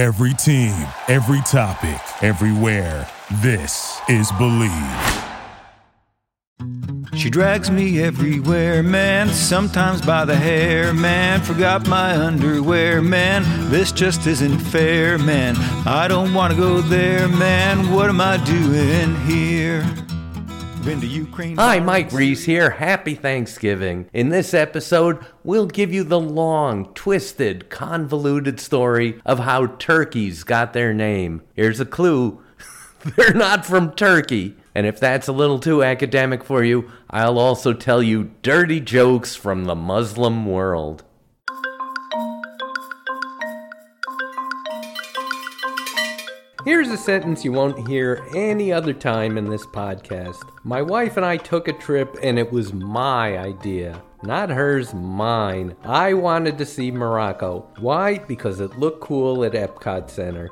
Every team, every topic, everywhere. This is Bleav. She drags me everywhere, man. Sometimes by the hair, man. Forgot my underwear, man. This just isn't fair, man. I don't want to go there, man. What am I doing here? Been to Ukraine. Hi, Mike Reiss here. Happy Thanksgiving. In this episode, we'll give you the long, twisted, convoluted story of how turkeys got their name. Here's a clue they're not from Turkey. And if that's a little too academic for you, I'll also tell you dirty jokes from the Muslim world. Here's a sentence you won't hear any other time in this podcast. My wife and I took a trip, and it was my idea. Not hers, mine. I wanted to see Morocco. Why? Because it looked cool at Epcot Center.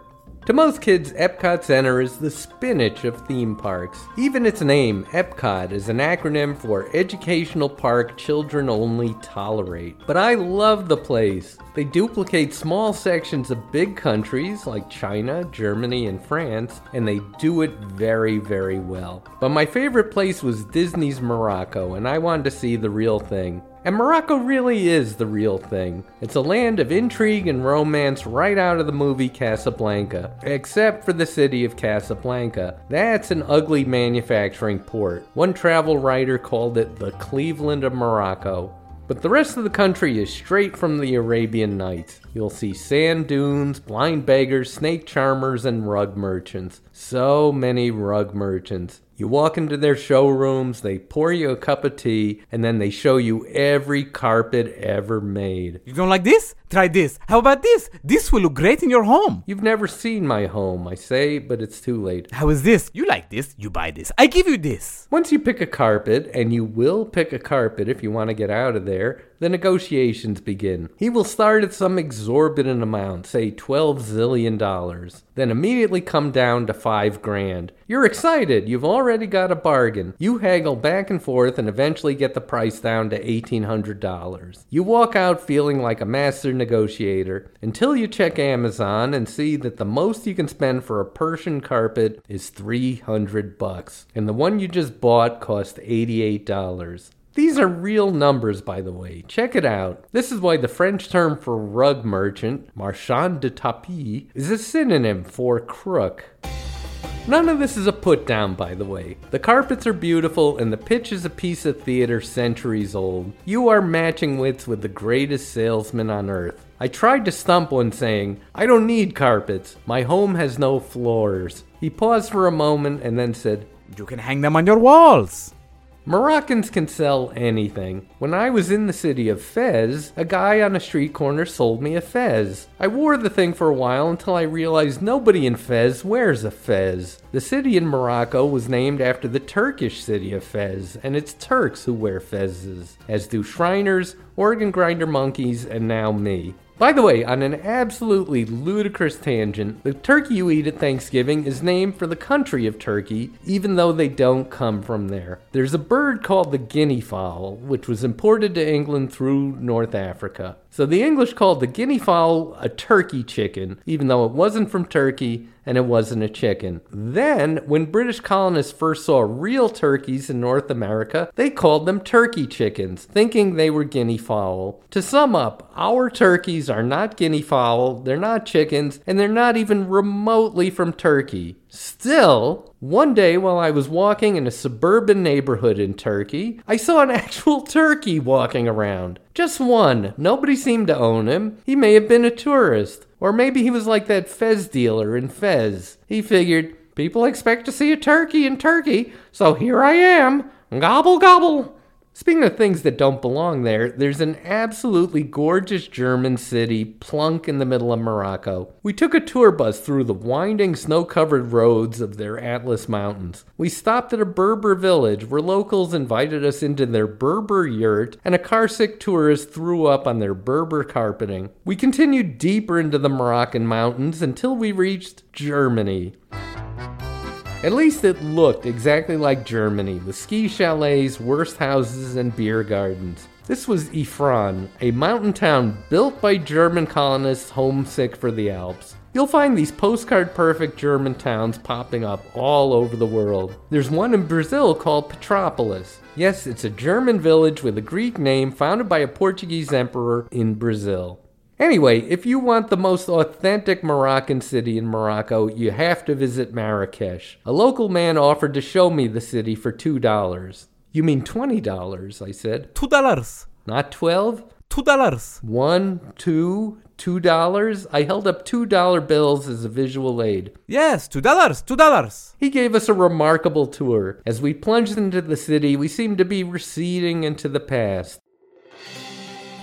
To most kids, Epcot Center is the spinach of theme parks. Even its name, Epcot, is an acronym for Educational Park Children Only Tolerate. But I love the place. They duplicate small sections of big countries like China, Germany, and France, and they do it very, very well. But my favorite place was Disney's Morocco, and I wanted to see the real thing. And Morocco really is the real thing. It's a land of intrigue and romance right out of the movie Casablanca, except for the city of Casablanca. That's an ugly manufacturing port. One travel writer called it the Cleveland of Morocco. But the rest of the country is straight from the Arabian Nights. You'll see sand dunes, blind beggars, snake charmers, and rug merchants. So many rug merchants. You walk into their showrooms, they pour you a cup of tea, and then they show you every carpet ever made. You don't like this? Try this. How about this? This will look great in your home. You've never seen my home, I say, but it's too late. How is this? You like this? You buy this. I give you this. Once you pick a carpet, and you will pick a carpet if you want to get out of there, the negotiations begin. He will start at some exorbitant amount, say 12 zillion dollars, then immediately come down to 5 grand. You're excited, you've already got a bargain. You haggle back and forth and eventually get the price down to $1,800. You walk out feeling like a master negotiator until you check Amazon and see that the most you can spend for a Persian carpet is 300 bucks, and the one you just bought cost $88. These are real numbers, by the way. Check it out. This is why the French term for rug merchant, marchand de tapis, is a synonym for crook. None of this is a put down, by the way. The carpets are beautiful and the pitch is a piece of theater centuries old. You are matching wits with the greatest salesman on earth. I tried to stump one saying, I don't need carpets. My home has no floors. He paused for a moment and then said, You can hang them on your walls. Moroccans can sell anything. When I was in the city of Fez, a guy on a street corner sold me a fez. I wore the thing for a while until I realized nobody in Fez wears a fez. The city in Morocco was named after the Turkish city of Fez, and it's Turks who wear fezzes, as do Shriners, organ grinder monkeys, and now me. By the way, on an absolutely ludicrous tangent, the turkey you eat at Thanksgiving is named for the country of Turkey, even though they don't come from there. There's a bird called the guinea fowl, which was imported to England through North Africa. So the English called the guinea fowl a turkey chicken, even though it wasn't from Turkey and it wasn't a chicken. Then, when British colonists first saw real turkeys in North America, they called them turkey chickens, thinking they were guinea fowl. To sum up, our turkeys are not guinea fowl, they're not chickens, and they're not even remotely from Turkey. Still, one day while I was walking in a suburban neighborhood in Turkey, I saw an actual turkey walking around. Just one. Nobody seemed to own him. He may have been a tourist. Or maybe he was like that Fez dealer in Fez. He figured, people expect to see a turkey in Turkey, so here I am. Gobble gobble. Speaking of things that don't belong there, there's an absolutely gorgeous German city plunk in the middle of Morocco. We took a tour bus through the winding snow covered roads of their Atlas Mountains. We stopped at a Berber village where locals invited us into their Berber yurt, and a carsick tourist threw up on their Berber carpeting. We continued deeper into the Moroccan mountains until we reached Germany. At least it looked exactly like Germany, with ski chalets, worst houses, and beer gardens. This was Ifrane, a mountain town built by German colonists homesick for the Alps. You'll find these postcard perfect German towns popping up all over the world. There's one in Brazil called Petropolis. Yes, it's a German village with a Greek name founded by a Portuguese emperor in Brazil. Anyway, if you want the most authentic Moroccan city in Morocco, you have to visit Marrakesh. A local man offered to show me the city for $2. You mean $20, I said. Two dollars. Not 12? Two dollars. One, two, two dollars? I held up two dollar bills as a visual aid. Yes, two dollars. Two dollars. He gave us a remarkable tour. As we plunged into the city, we seemed to be receding into the past.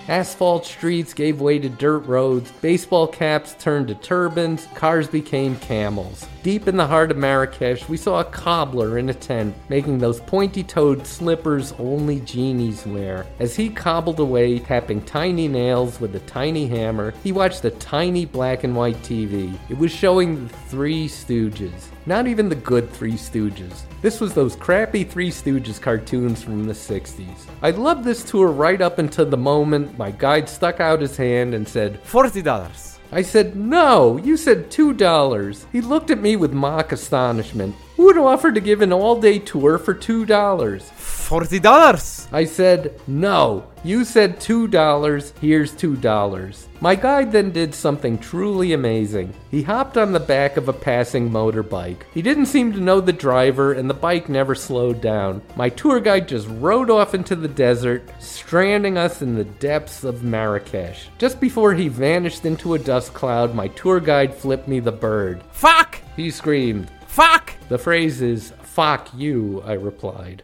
Asphalt streets gave way to dirt roads, baseball caps turned to turbans, cars became camels. Deep in the heart of Marrakesh, we saw a cobbler in a tent making those pointy toed slippers only genies wear. As he cobbled away, tapping tiny nails with a tiny hammer, he watched a tiny black and white TV. It was showing the Three Stooges. Not even the good Three Stooges. This was those crappy Three Stooges cartoons from the 60s. I loved this tour right up until the moment my guide stuck out his hand and said, Forty dollars. I said, No, you said $2. He looked at me with mock astonishment. Who would offer to give an all day tour for $2? Forty dollars. I said, No, you said $2. Here's $2. My guide then did something truly amazing. He hopped on the back of a passing motorbike. He didn't seem to know the driver, and the bike never slowed down. My tour guide just rode off into the desert, stranding us in the depths of Marrakesh. Just before he vanished into a dust cloud, my tour guide flipped me the bird. Fuck. He screamed. Fuck. The phrase is, fuck you, I replied.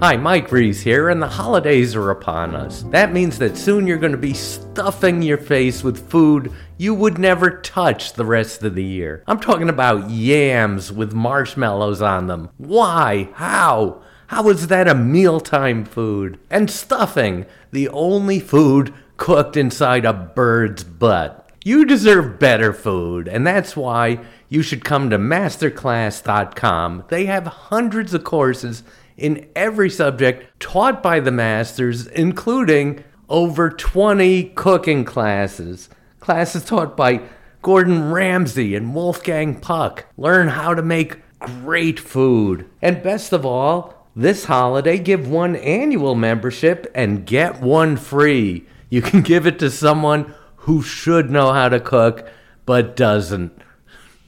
Hi, Mike Reiss here, and the holidays are upon us. That means that soon you're going to be stuffing your face with food you would never touch the rest of the year. I'm talking about yams with marshmallows on them. Why? How? How is that a mealtime food? And stuffing, the only food cooked inside a bird's butt. You deserve better food, and that's why you should come to masterclass.com. They have hundreds of courses in every subject taught by the masters, including over 20 cooking classes. Classes taught by Gordon Ramsay and Wolfgang Puck. Learn how to make great food. And best of all, this holiday, give one annual membership and get one free. You can give it to someone who should know how to cook but doesn't.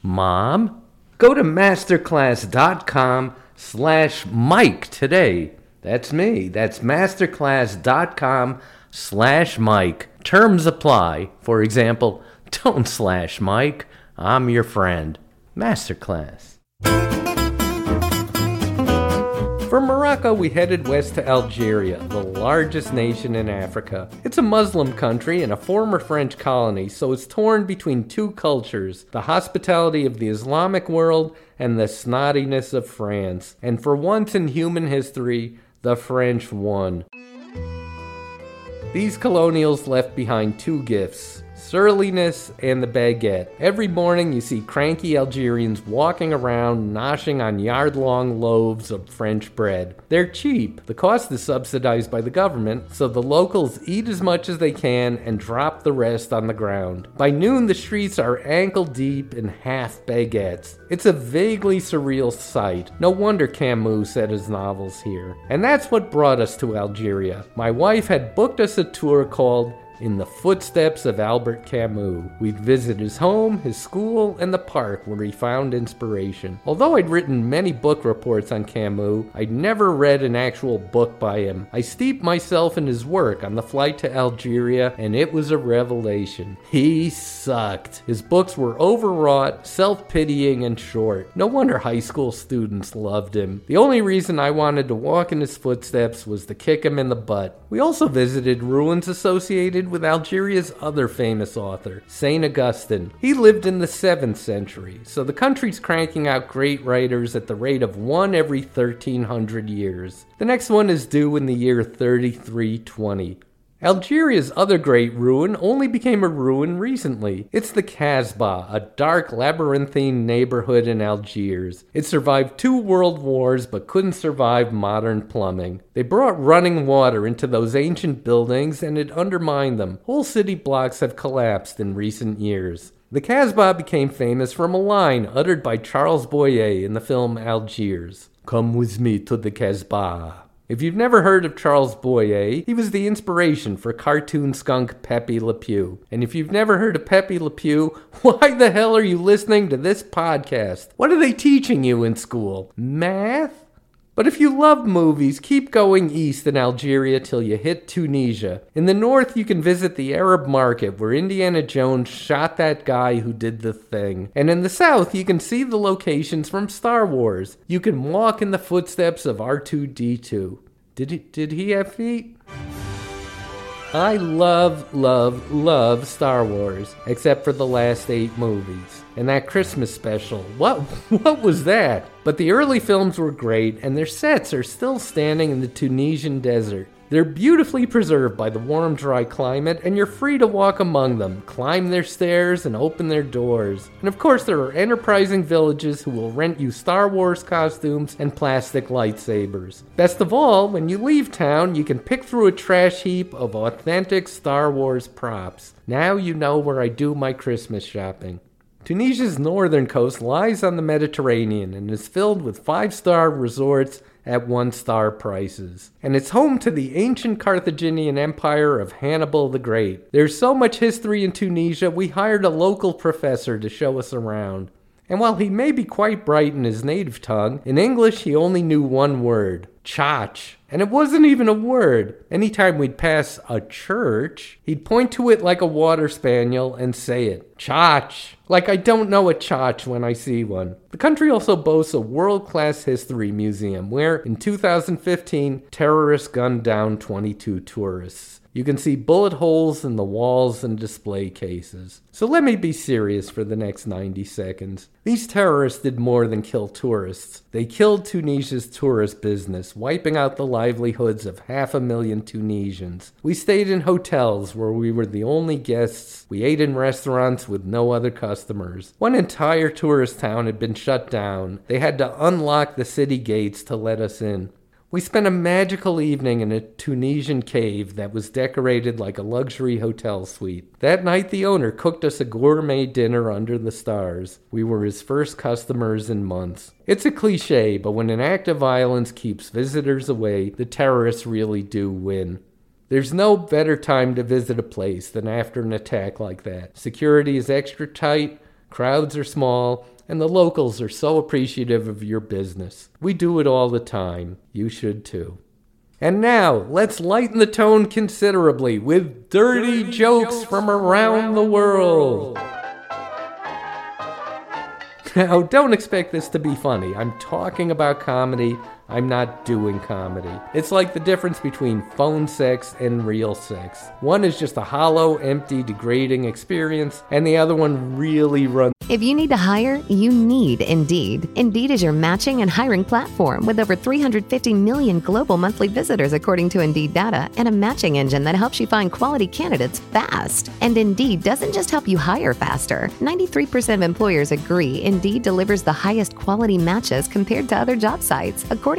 Mom? Go to masterclass.com slash Mike today. That's me. That's masterclass.com slash Mike. Terms apply. For example, don't slash Mike. I'm your friend. Masterclass. We headed west to Algeria, the largest nation in Africa. It's a Muslim country and a former French colony, so it's torn between two cultures the hospitality of the Islamic world and the snottiness of France. And for once in human history, the French won. These colonials left behind two gifts surliness and the baguette. Every morning you see cranky Algerians walking around noshing on yard long loaves of French bread. They're cheap. The cost is subsidized by the government, so the locals eat as much as they can and drop the rest on the ground. By noon, the streets are ankle deep in half baguettes. It's a vaguely surreal sight. No wonder Camus set his novels here. And that's what brought us to Algeria. My wife had booked us a tour called in the footsteps of Albert Camus. We'd visit his home, his school, and the park where he found inspiration. Although I'd written many book reports on Camus, I'd never read an actual book by him. I steeped myself in his work on the flight to Algeria, and it was a revelation. He sucked. His books were overwrought, self pitying, and short. No wonder high school students loved him. The only reason I wanted to walk in his footsteps was to kick him in the butt. We also visited ruins associated with Algeria's other famous author, St. Augustine. He lived in the 7th century, so the country's cranking out great writers at the rate of one every 1300 years. The next one is due in the year 3320. Algeria's other great ruin only became a ruin recently. It's the Casbah, a dark, labyrinthine neighborhood in Algiers. It survived two world wars but couldn't survive modern plumbing. They brought running water into those ancient buildings and it undermined them. Whole city blocks have collapsed in recent years. The Casbah became famous from a line uttered by Charles Boyer in the film Algiers Come with me to the Casbah. If you've never heard of Charles Boyer, he was the inspiration for cartoon skunk Pepe Le Pew. And if you've never heard of Pepe Le Pew, why the hell are you listening to this podcast? What are they teaching you in school? Math? But if you love movies, keep going east in Algeria till you hit Tunisia. In the north, you can visit the Arab market where Indiana Jones shot that guy who did the thing. And in the south, you can see the locations from Star Wars. You can walk in the footsteps of R2D2. Did he, did he have feet? I love, love, love Star Wars, except for the last eight movies. And that Christmas special. What what was that? But the early films were great, and their sets are still standing in the Tunisian desert. They're beautifully preserved by the warm, dry climate, and you're free to walk among them, climb their stairs, and open their doors. And of course, there are enterprising villages who will rent you Star Wars costumes and plastic lightsabers. Best of all, when you leave town, you can pick through a trash heap of authentic Star Wars props. Now you know where I do my Christmas shopping. Tunisia's northern coast lies on the Mediterranean and is filled with five star resorts at one star prices. And it's home to the ancient Carthaginian empire of Hannibal the Great. There's so much history in Tunisia, we hired a local professor to show us around. And while he may be quite bright in his native tongue, in English he only knew one word chach. And it wasn't even a word. Anytime we'd pass a church, he'd point to it like a water spaniel and say it chach. Like I don't know a chach when I see one. The country also boasts a world class history museum where, in 2015, terrorists gunned down 22 tourists. You can see bullet holes in the walls and display cases. So let me be serious for the next 90 seconds. These terrorists did more than kill tourists. They killed Tunisia's tourist business, wiping out the livelihoods of half a million Tunisians. We stayed in hotels where we were the only guests. We ate in restaurants with no other customers. One entire tourist town had been shut down. They had to unlock the city gates to let us in. We spent a magical evening in a Tunisian cave that was decorated like a luxury hotel suite. That night, the owner cooked us a gourmet dinner under the stars. We were his first customers in months. It's a cliche, but when an act of violence keeps visitors away, the terrorists really do win. There's no better time to visit a place than after an attack like that. Security is extra tight, crowds are small, and the locals are so appreciative of your business. We do it all the time. You should too. And now, let's lighten the tone considerably with dirty, dirty jokes, jokes, from around, around the world. Now, don't expect this to be funny. I'm talking about comedy. I'm not doing comedy. It's like the difference between phone sex and real sex. One is just a hollow, empty, degrading experience, and the other one really runs. If you need to hire, you need Indeed. Indeed is your matching and hiring platform with over 350 million global monthly visitors, according to Indeed data, and a matching engine that helps you find quality candidates fast. And Indeed doesn't just help you hire faster. 93% of employers agree Indeed delivers the highest quality matches compared to other job sites, according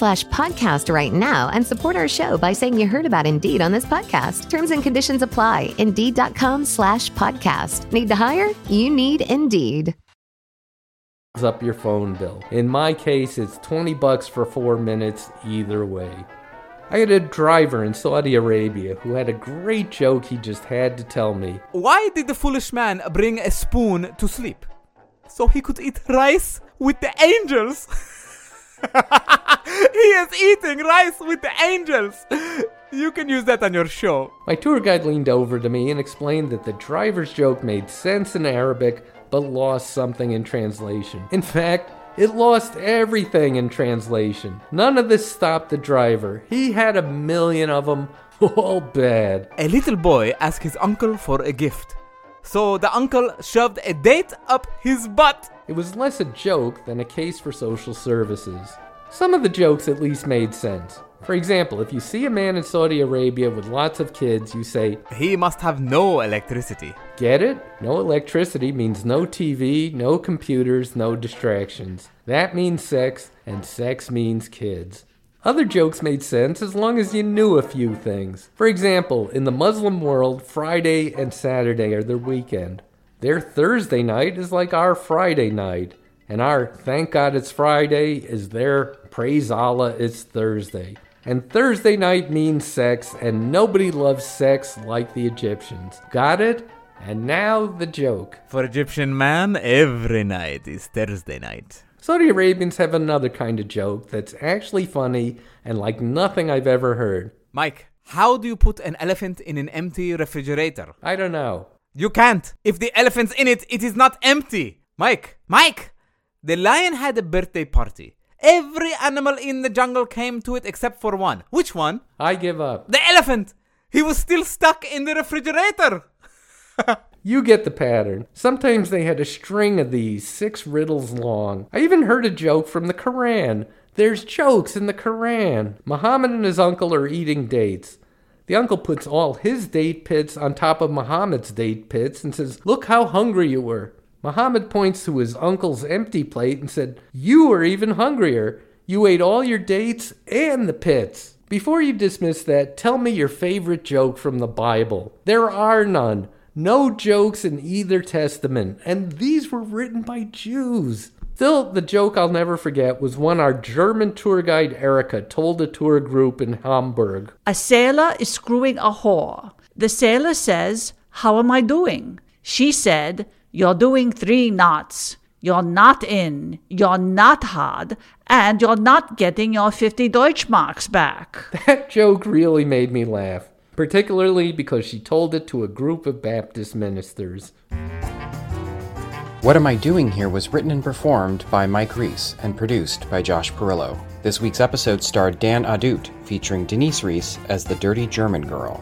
slash podcast right now and support our show by saying you heard about Indeed on this podcast. Terms and conditions apply. Indeed.com slash podcast. Need to hire? You need Indeed up your phone bill. In my case, it's 20 bucks for 4 minutes either way. I had a driver in Saudi Arabia who had a great joke he just had to tell me. Why did the foolish man bring a spoon to sleep? So he could eat rice with the angels. he is eating rice with the angels. You can use that on your show. My tour guide leaned over to me and explained that the driver's joke made sense in Arabic but lost something in translation. In fact, it lost everything in translation. None of this stopped the driver. He had a million of them, all bad. A little boy asked his uncle for a gift. So the uncle shoved a date up his butt. It was less a joke than a case for social services. Some of the jokes at least made sense. For example, if you see a man in Saudi Arabia with lots of kids, you say, He must have no electricity. Get it? No electricity means no TV, no computers, no distractions. That means sex, and sex means kids. Other jokes made sense as long as you knew a few things. For example, in the Muslim world, Friday and Saturday are their weekend. Their Thursday night is like our Friday night, and our thank God it's Friday is their praise Allah it's Thursday. And Thursday night means sex, and nobody loves sex like the Egyptians. Got it? And now the joke. For Egyptian man, every night is Thursday night. Saudi Arabians have another kind of joke that's actually funny and like nothing I've ever heard. Mike, how do you put an elephant in an empty refrigerator? I don't know. You can't. If the elephant's in it, it is not empty. Mike, Mike! The lion had a birthday party. Every animal in the jungle came to it except for one. Which one? I give up. The elephant! He was still stuck in the refrigerator. You get the pattern. Sometimes they had a string of these, six riddles long. I even heard a joke from the Koran. There's jokes in the Koran. Muhammad and his uncle are eating dates. The uncle puts all his date pits on top of Muhammad's date pits and says, Look how hungry you were. Muhammad points to his uncle's empty plate and said, You were even hungrier. You ate all your dates and the pits. Before you dismiss that, tell me your favorite joke from the Bible. There are none. No jokes in either testament, and these were written by Jews. Still, the joke I'll never forget was one our German tour guide Erica told a tour group in Hamburg. A sailor is screwing a whore. The sailor says, How am I doing? She said, You're doing three knots. You're not in, you're not hard, and you're not getting your 50 Deutschmarks back. That joke really made me laugh, particularly because she told it to a group of Baptist ministers. What Am I Doing Here was written and performed by Mike Reiss and produced by Josh Perillo. This week's episode starred Dan Adut, featuring Denise Reiss as the dirty German girl.